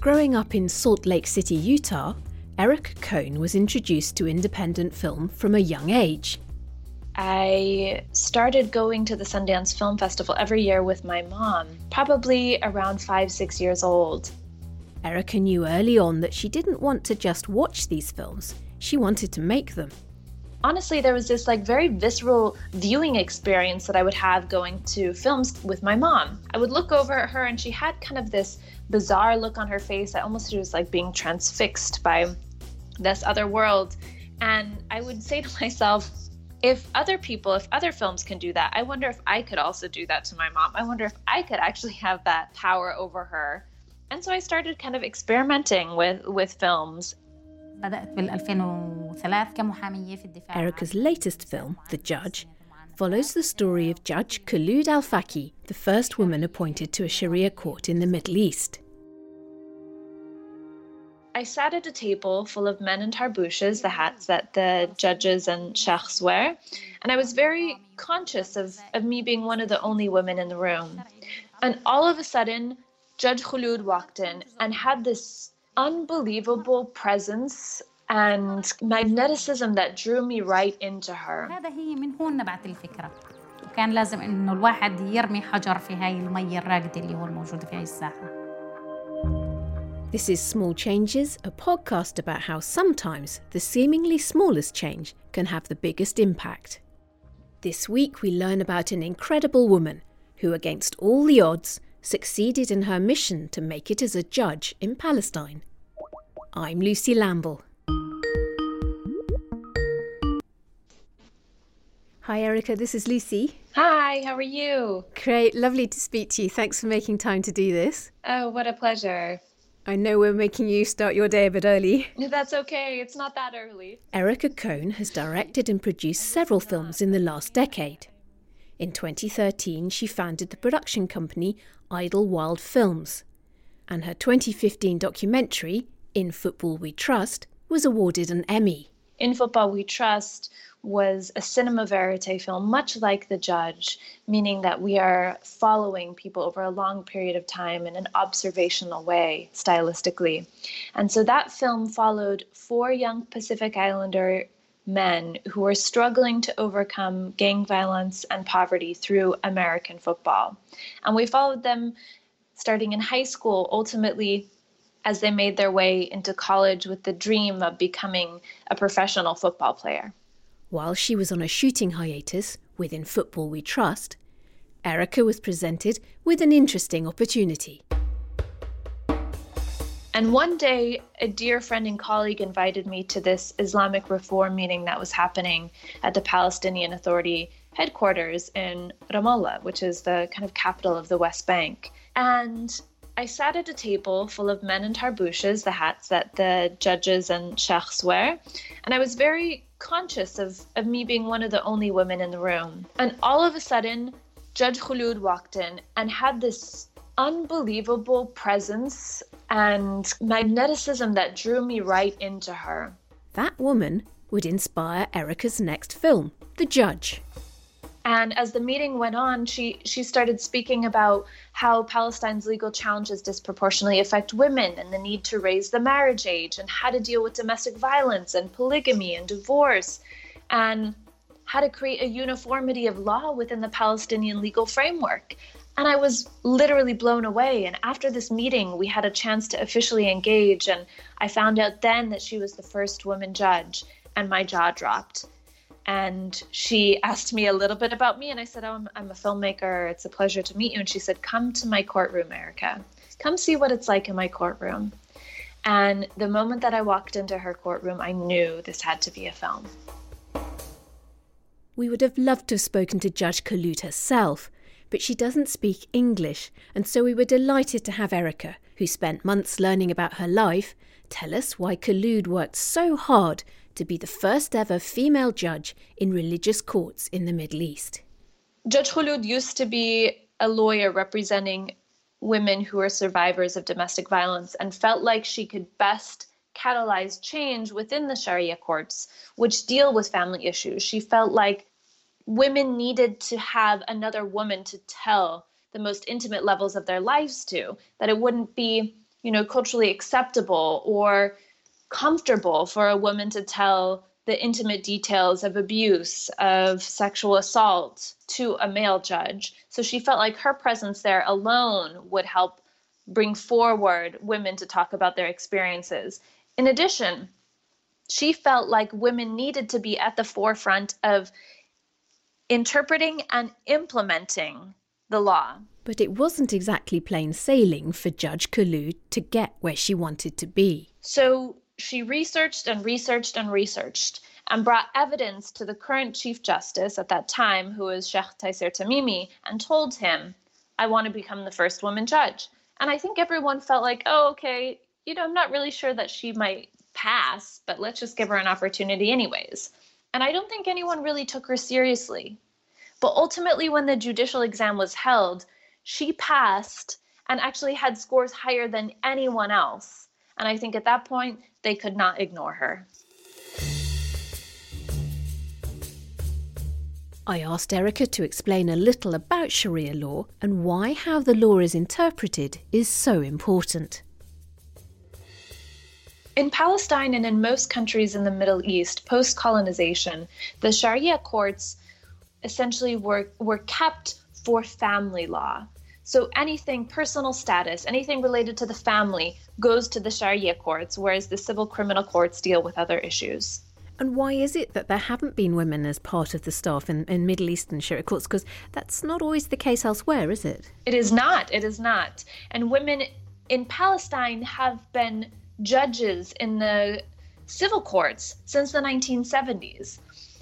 Growing up in Salt Lake City, Utah, Erica Cohn was introduced to independent film from a young age. I started going to the Sundance Film Festival every year with my mom, probably around five, six years old. Erica knew early on that she didn't want to just watch these films, she wanted to make them. Honestly, there was this like very visceral viewing experience that I would have going to films with my mom. I would look over at her and she had kind of this bizarre look on her face. I almost was like being transfixed by this other world. And I would say to myself, if other people, if other films can do that, I wonder if I could also do that to my mom. I wonder if I could actually have that power over her. And so I started kind of experimenting with with films. Erica's latest film, The Judge, follows the story of Judge Khulud Al Faki, the first woman appointed to a Sharia court in the Middle East. I sat at a table full of men in tarbushes, the hats that the judges and sheikhs wear, and I was very conscious of, of me being one of the only women in the room. And all of a sudden, Judge Khulud walked in and had this unbelievable presence and magneticism that drew me right into her. كان لازم انه الواحد يرمي حجر في هاي المية الراقدة اللي هو الموجودة في هاي الساحة. This is Small Changes, a podcast about how sometimes the seemingly smallest change can have the biggest impact. This week, we learn about an incredible woman who, against all the odds, succeeded in her mission to make it as a judge in Palestine. I'm Lucy Lamble. Hi, Erica. This is Lucy. Hi, how are you? Great. Lovely to speak to you. Thanks for making time to do this. Oh, what a pleasure. I know we're making you start your day a bit early. No, that's okay, it's not that early. Erica Cohn has directed and produced several films in the last decade. In 2013, she founded the production company Idle Wild Films, and her 2015 documentary, In Football We Trust, was awarded an Emmy. In Football We Trust was a cinema verite film, much like The Judge, meaning that we are following people over a long period of time in an observational way, stylistically. And so that film followed four young Pacific Islander men who were struggling to overcome gang violence and poverty through American football. And we followed them starting in high school, ultimately as they made their way into college with the dream of becoming a professional football player. While she was on a shooting hiatus within Football We Trust, Erica was presented with an interesting opportunity. And one day, a dear friend and colleague invited me to this Islamic reform meeting that was happening at the Palestinian Authority headquarters in Ramallah, which is the kind of capital of the West Bank. And I sat at a table full of men in tarbushes, the hats that the judges and sheikhs wear, and I was very conscious of, of me being one of the only women in the room. And all of a sudden, Judge Khulud walked in and had this unbelievable presence and magneticism that drew me right into her. That woman would inspire Erica's next film, The Judge. And as the meeting went on, she, she started speaking about how Palestine's legal challenges disproportionately affect women and the need to raise the marriage age and how to deal with domestic violence and polygamy and divorce and how to create a uniformity of law within the Palestinian legal framework. And I was literally blown away. And after this meeting, we had a chance to officially engage. And I found out then that she was the first woman judge, and my jaw dropped. And she asked me a little bit about me, and I said, Oh, I'm, I'm a filmmaker. It's a pleasure to meet you. And she said, Come to my courtroom, Erica. Come see what it's like in my courtroom. And the moment that I walked into her courtroom, I knew this had to be a film. We would have loved to have spoken to Judge Khulud herself, but she doesn't speak English, and so we were delighted to have Erica, who spent months learning about her life, tell us why Khulud worked so hard to be the first ever female judge in religious courts in the Middle East. Judge Khulud used to be a lawyer representing women who are survivors of domestic violence and felt like she could best catalyze change within the Sharia courts, which deal with family issues. She felt like women needed to have another woman to tell the most intimate levels of their lives to, that it wouldn't be, you know, culturally acceptable or comfortable for a woman to tell the intimate details of abuse, of sexual assault to a male judge. So she felt like her presence there alone would help bring forward women to talk about their experiences. In addition, she felt like women needed to be at the forefront of interpreting and implementing the law. But it wasn't exactly plain sailing for Judge Khulud to get where she wanted to be. So she researched and researched and researched and brought evidence to the current Chief Justice at that time, who was Sheikh Taisir Tamimi, and told him, I want to become the first woman judge. And I think everyone felt like, oh, okay, you know, I'm not really sure that she might pass, but let's just give her an opportunity anyways. And I don't think anyone really took her seriously. But ultimately, when the judicial exam was held, she passed and actually had scores higher than anyone else. And I think at that point, they could not ignore her. I asked Erica to explain a little about Sharia law and why how the law is interpreted is so important. In Palestine and in most countries in the Middle East post colonization, the Sharia courts essentially were, were kept for family law. So anything personal status, anything related to the family goes to the Sharia courts, whereas the civil criminal courts deal with other issues. And why is it that there haven't been women as part of the staff in, in Middle Eastern Sharia courts? Because that's not always the case elsewhere, is it? It is not. It is not. And women in Palestine have been judges in the civil courts since the 1970s.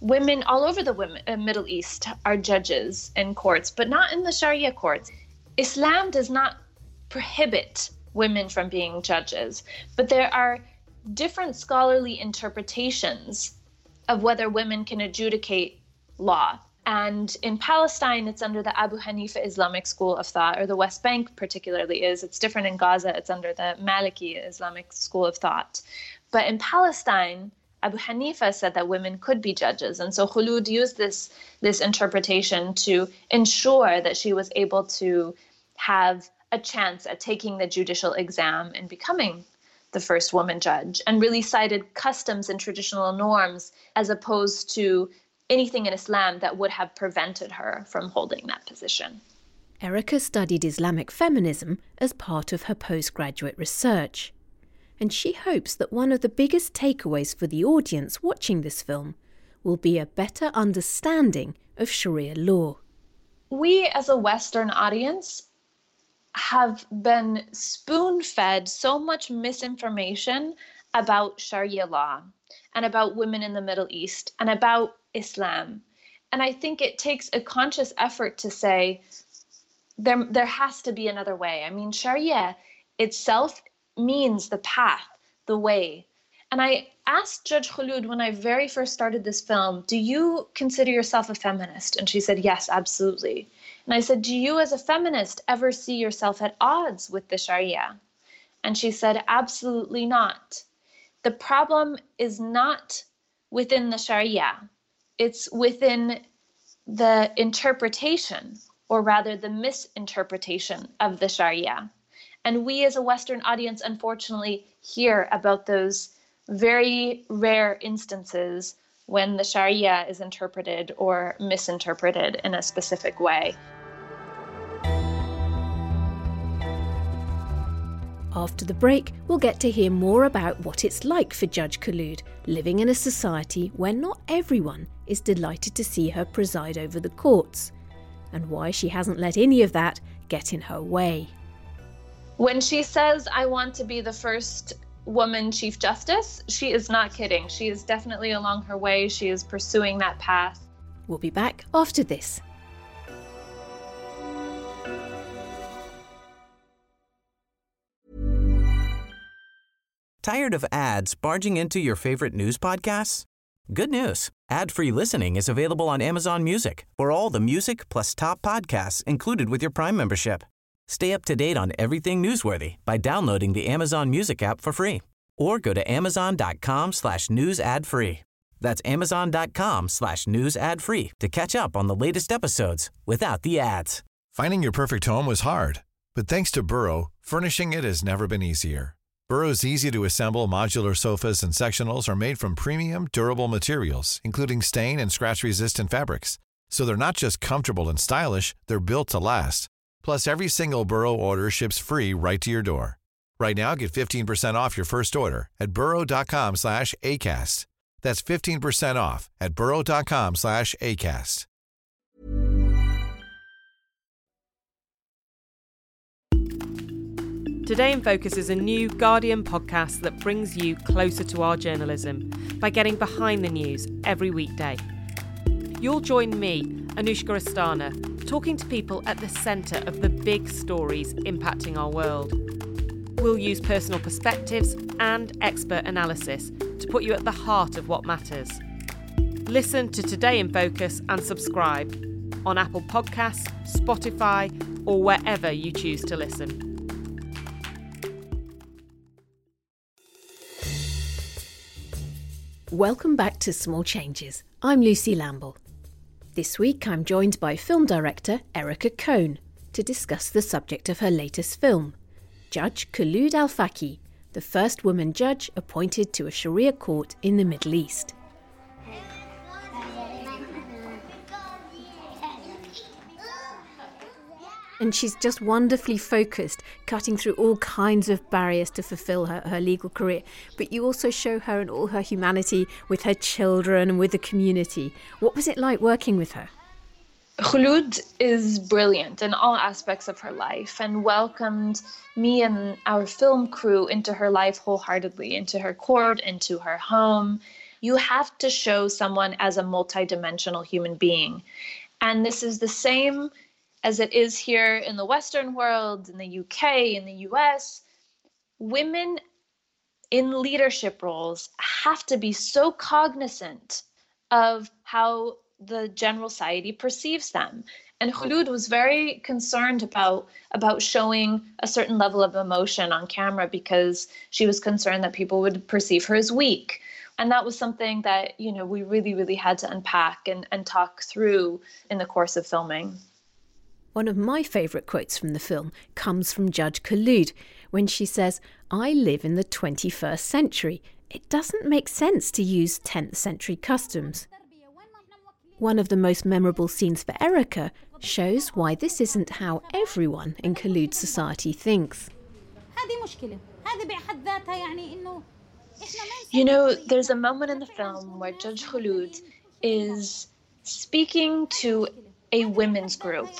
Women all over the women, uh, Middle East are judges in courts, but not in the Sharia courts. Islam does not prohibit women from being judges, but there are different scholarly interpretations of whether women can adjudicate law. And in Palestine, it's under the Abu Hanifa Islamic School of Thought, or the West Bank particularly is. It's different in Gaza, it's under the Maliki Islamic School of Thought. But in Palestine, Abu Hanifa said that women could be judges. And so Khulud used this, this interpretation to ensure that she was able to have a chance at taking the judicial exam and becoming the first woman judge, and really cited customs and traditional norms as opposed to anything in Islam that would have prevented her from holding that position. Erica studied Islamic feminism as part of her postgraduate research, and she hopes that one of the biggest takeaways for the audience watching this film will be a better understanding of Sharia law. We, as a Western audience, have been spoon fed so much misinformation about Sharia law and about women in the Middle East and about Islam. And I think it takes a conscious effort to say there, there has to be another way. I mean, Sharia itself means the path, the way. And I asked Judge Khulud when I very first started this film, Do you consider yourself a feminist? And she said, Yes, absolutely. And I said, Do you, as a feminist, ever see yourself at odds with the Sharia? And she said, Absolutely not. The problem is not within the Sharia, it's within the interpretation, or rather the misinterpretation of the Sharia. And we as a Western audience, unfortunately, hear about those very rare instances when the Sharia is interpreted or misinterpreted in a specific way. After the break, we'll get to hear more about what it's like for Judge Khulud living in a society where not everyone is delighted to see her preside over the courts, and why she hasn't let any of that get in her way. When she says, I want to be the first woman Chief Justice, she is not kidding. She is definitely along her way. She is pursuing that path. We'll be back after this. Tired of ads barging into your favorite news podcasts? Good news. Ad-free listening is available on Amazon Music. For all the music plus top podcasts included with your Prime membership. Stay up to date on everything newsworthy by downloading the Amazon Music app for free or go to amazon.com slash news ad free. That's amazon.com slash news ad free to catch up on the latest episodes without the ads. Finding your perfect home was hard, but thanks to Burrow, furnishing it has never been easier. Burrow's easy to assemble modular sofas and sectionals are made from premium, durable materials, including stain and scratch resistant fabrics. So they're not just comfortable and stylish, they're built to last. Plus, every single Burrow order ships free right to your door. Right now, get 15% off your first order at burrow.com slash ACAST. That's 15% off at burrow.com slash ACAST. Today in Focus is a new Guardian podcast that brings you closer to our journalism by getting behind the news every weekday. You'll join me, Anushka Asthana, talking to people at the centre of the big stories impacting our world. We'll use personal perspectives and expert analysis to put you at the heart of what matters. Listen to Today in Focus and subscribe on Apple Podcasts, Spotify, or wherever you choose to listen. Welcome back to Small Changes. I'm Lucy Lamble. This week I'm joined by film director Erica Cohn to discuss the subject of her latest film, Judge Khulud Al Faki, the first woman judge appointed to a Sharia court in the Middle East. And she's just wonderfully focused, cutting through all kinds of barriers to fulfill her, her legal career. But you also show her and all her humanity with her children and with the community. What was it like working with her? Khulud is brilliant in all aspects of her life and welcomed me and our film crew into her life wholeheartedly, into her court, into her home. You have to show someone as a multidimensional human being. And this is the same as it is here in the Western world, in the UK, in the US, women in leadership roles have to be so cognizant of how the general society perceives them. And Khulud was very concerned about about showing a certain level of emotion on camera because she was concerned that people would perceive her as weak. And that was something that, you know, we really, really had to unpack and, and talk through in the course of filming. One of my favourite quotes from the film comes from Judge Khulud when she says, I live in the 21st century. It doesn't make sense to use 10th century customs. One of the most memorable scenes for Erica shows why this isn't how everyone in Khulud society thinks. You know, there's a moment in the film where Judge Khulud is speaking to a women's group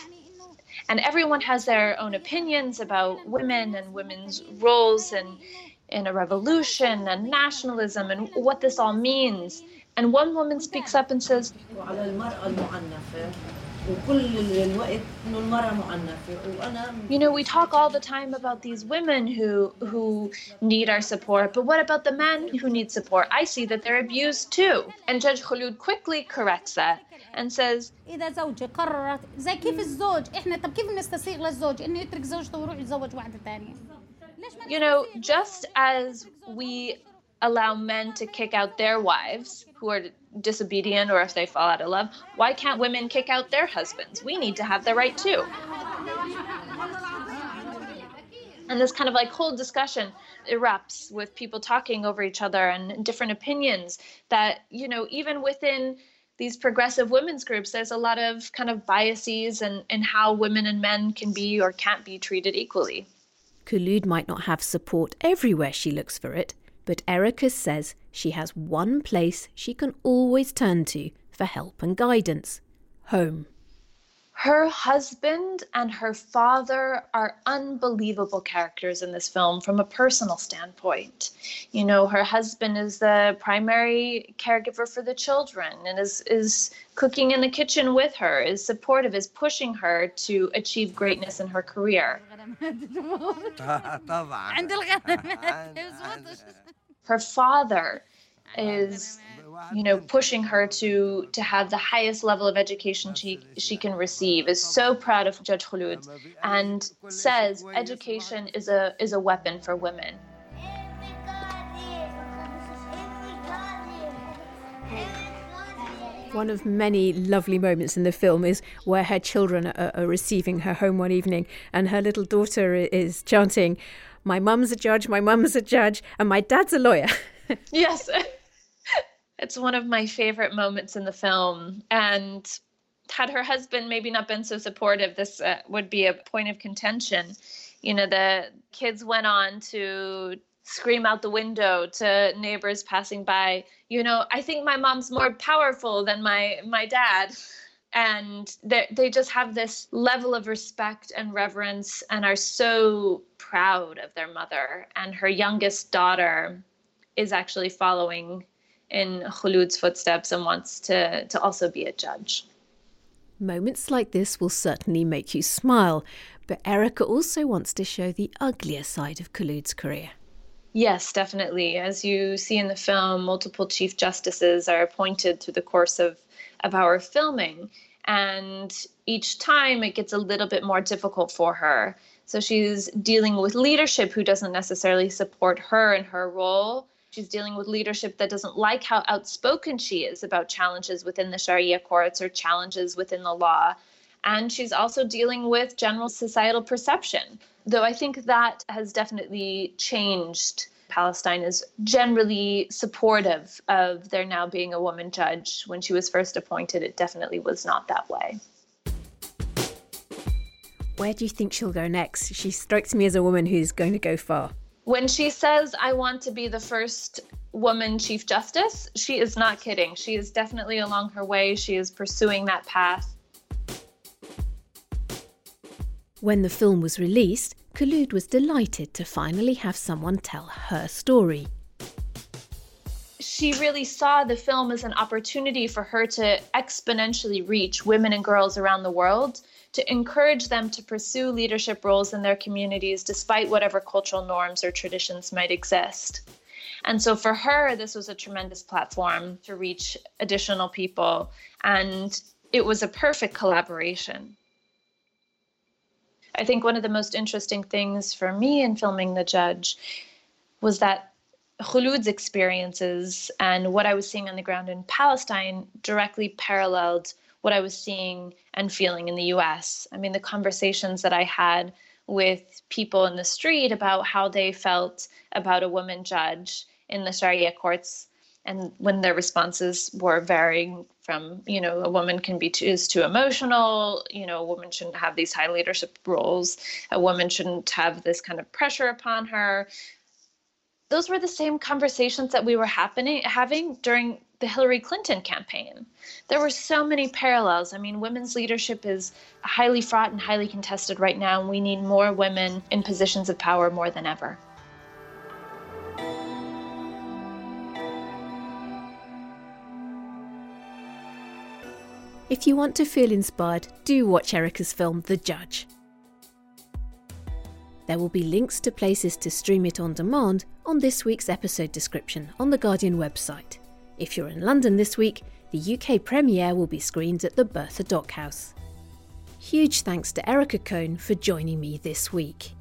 and everyone has their own opinions about women and women's roles and in a revolution and nationalism and what this all means. And one woman speaks up and says, you know, we talk all the time about these women who who need our support, but what about the men who need support? I see that they're abused too. And Judge Khulud quickly corrects that and says إذا زوجة قررت زي كيف الزوج إحنا طب كيف نستسيغ للزوج إنه يترك زوجته ويروح يتزوج واحدة ثانية You know, just as we allow men to kick out their wives who are disobedient or if they fall out of love, why can't women kick out their husbands? We need to have the right too. And this kind of like whole discussion erupts with people talking over each other and different opinions that, you know, even within these progressive women's groups, there's a lot of kind of biases and, and how women and men can be or can't be treated equally. Khulud might not have support everywhere she looks for it, but Erica says she has one place she can always turn to for help and guidance home her husband and her father are unbelievable characters in this film from a personal standpoint. You know, her husband is the primary caregiver for the children and is is cooking in the kitchen with her, is supportive, is pushing her to achieve greatness in her career. her father is you know pushing her to to have the highest level of education she she can receive is so proud of Judge Khulud and says education is a is a weapon for women One of many lovely moments in the film is where her children are, are, receiving her home one evening, and her little daughter is chanting, My mum's a judge, my mum's a judge, and my dad's a lawyer. yes. It's one of my favorite moments in the film. And had her husband maybe not been so supportive, this uh, would be a point of contention. You know, the kids went on to scream out the window to neighbors passing by, you know, I think my mom's more powerful than my my dad. And they they just have this level of respect and reverence and are so proud of their mother. And her youngest daughter is actually following in Khulud's footsteps and wants to, to also be a judge. Moments like this will certainly make you smile, but Erica also wants to show the uglier side of Khulud's career. Yes, definitely. As you see in the film, multiple chief justices are appointed through the course of, of our filming. And each time it gets a little bit more difficult for her. So she's dealing with leadership who doesn't necessarily support her in her role She's dealing with leadership that doesn't like how outspoken she is about challenges within the Sharia courts or challenges within the law. And she's also dealing with general societal perception, though I think that has definitely changed. Palestine is generally supportive of there now being a woman judge. When she was first appointed, it definitely was not that way. Where do you think she'll go next? She strikes me as a woman who's going to go far when she says, I want to be the first woman Chief Justice, she is not kidding. She is definitely along her way. She is pursuing that path. When the film was released, Khulud was delighted to finally have someone tell her story. She really saw the film as an opportunity for her to exponentially reach women and girls around the world to encourage them to pursue leadership roles in their communities despite whatever cultural norms or traditions might exist. And so for her, this was a tremendous platform to reach additional people. And it was a perfect collaboration. I think one of the most interesting things for me in filming The Judge was that Khulud's experiences and what I was seeing on the ground in Palestine directly paralleled what I was seeing and feeling in the US. I mean, the conversations that I had with people in the street about how they felt about a woman judge in the Sharia courts and when their responses were varying from you know a woman can be too, is too emotional you know a woman shouldn't have these high leadership roles a woman shouldn't have this kind of pressure upon her those were the same conversations that we were happening having during the Hillary Clinton campaign. There were so many parallels. I mean, women's leadership is highly fraught and highly contested right now, and we need more women in positions of power more than ever. If you want to feel inspired, do watch Erica's film The Judge. There will be links to places to stream it on demand on this week's episode description on the Guardian website. If you're in London this week, the UK premiere will be screened at the Bertha DocHouse. Huge thanks to Erica Cohn for joining me this week.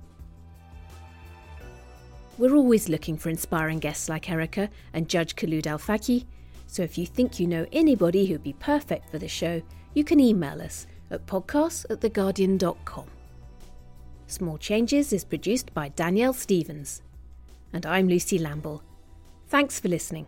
We're always looking for inspiring guests like Erica and Judge Khulud Al Faki, so if you think you know anybody who'd be perfect for the show, you can email us at podcasts at theguardian.com. Small Changes is produced by Danielle Stevens. And I'm Lucy Lamble. Thanks for listening.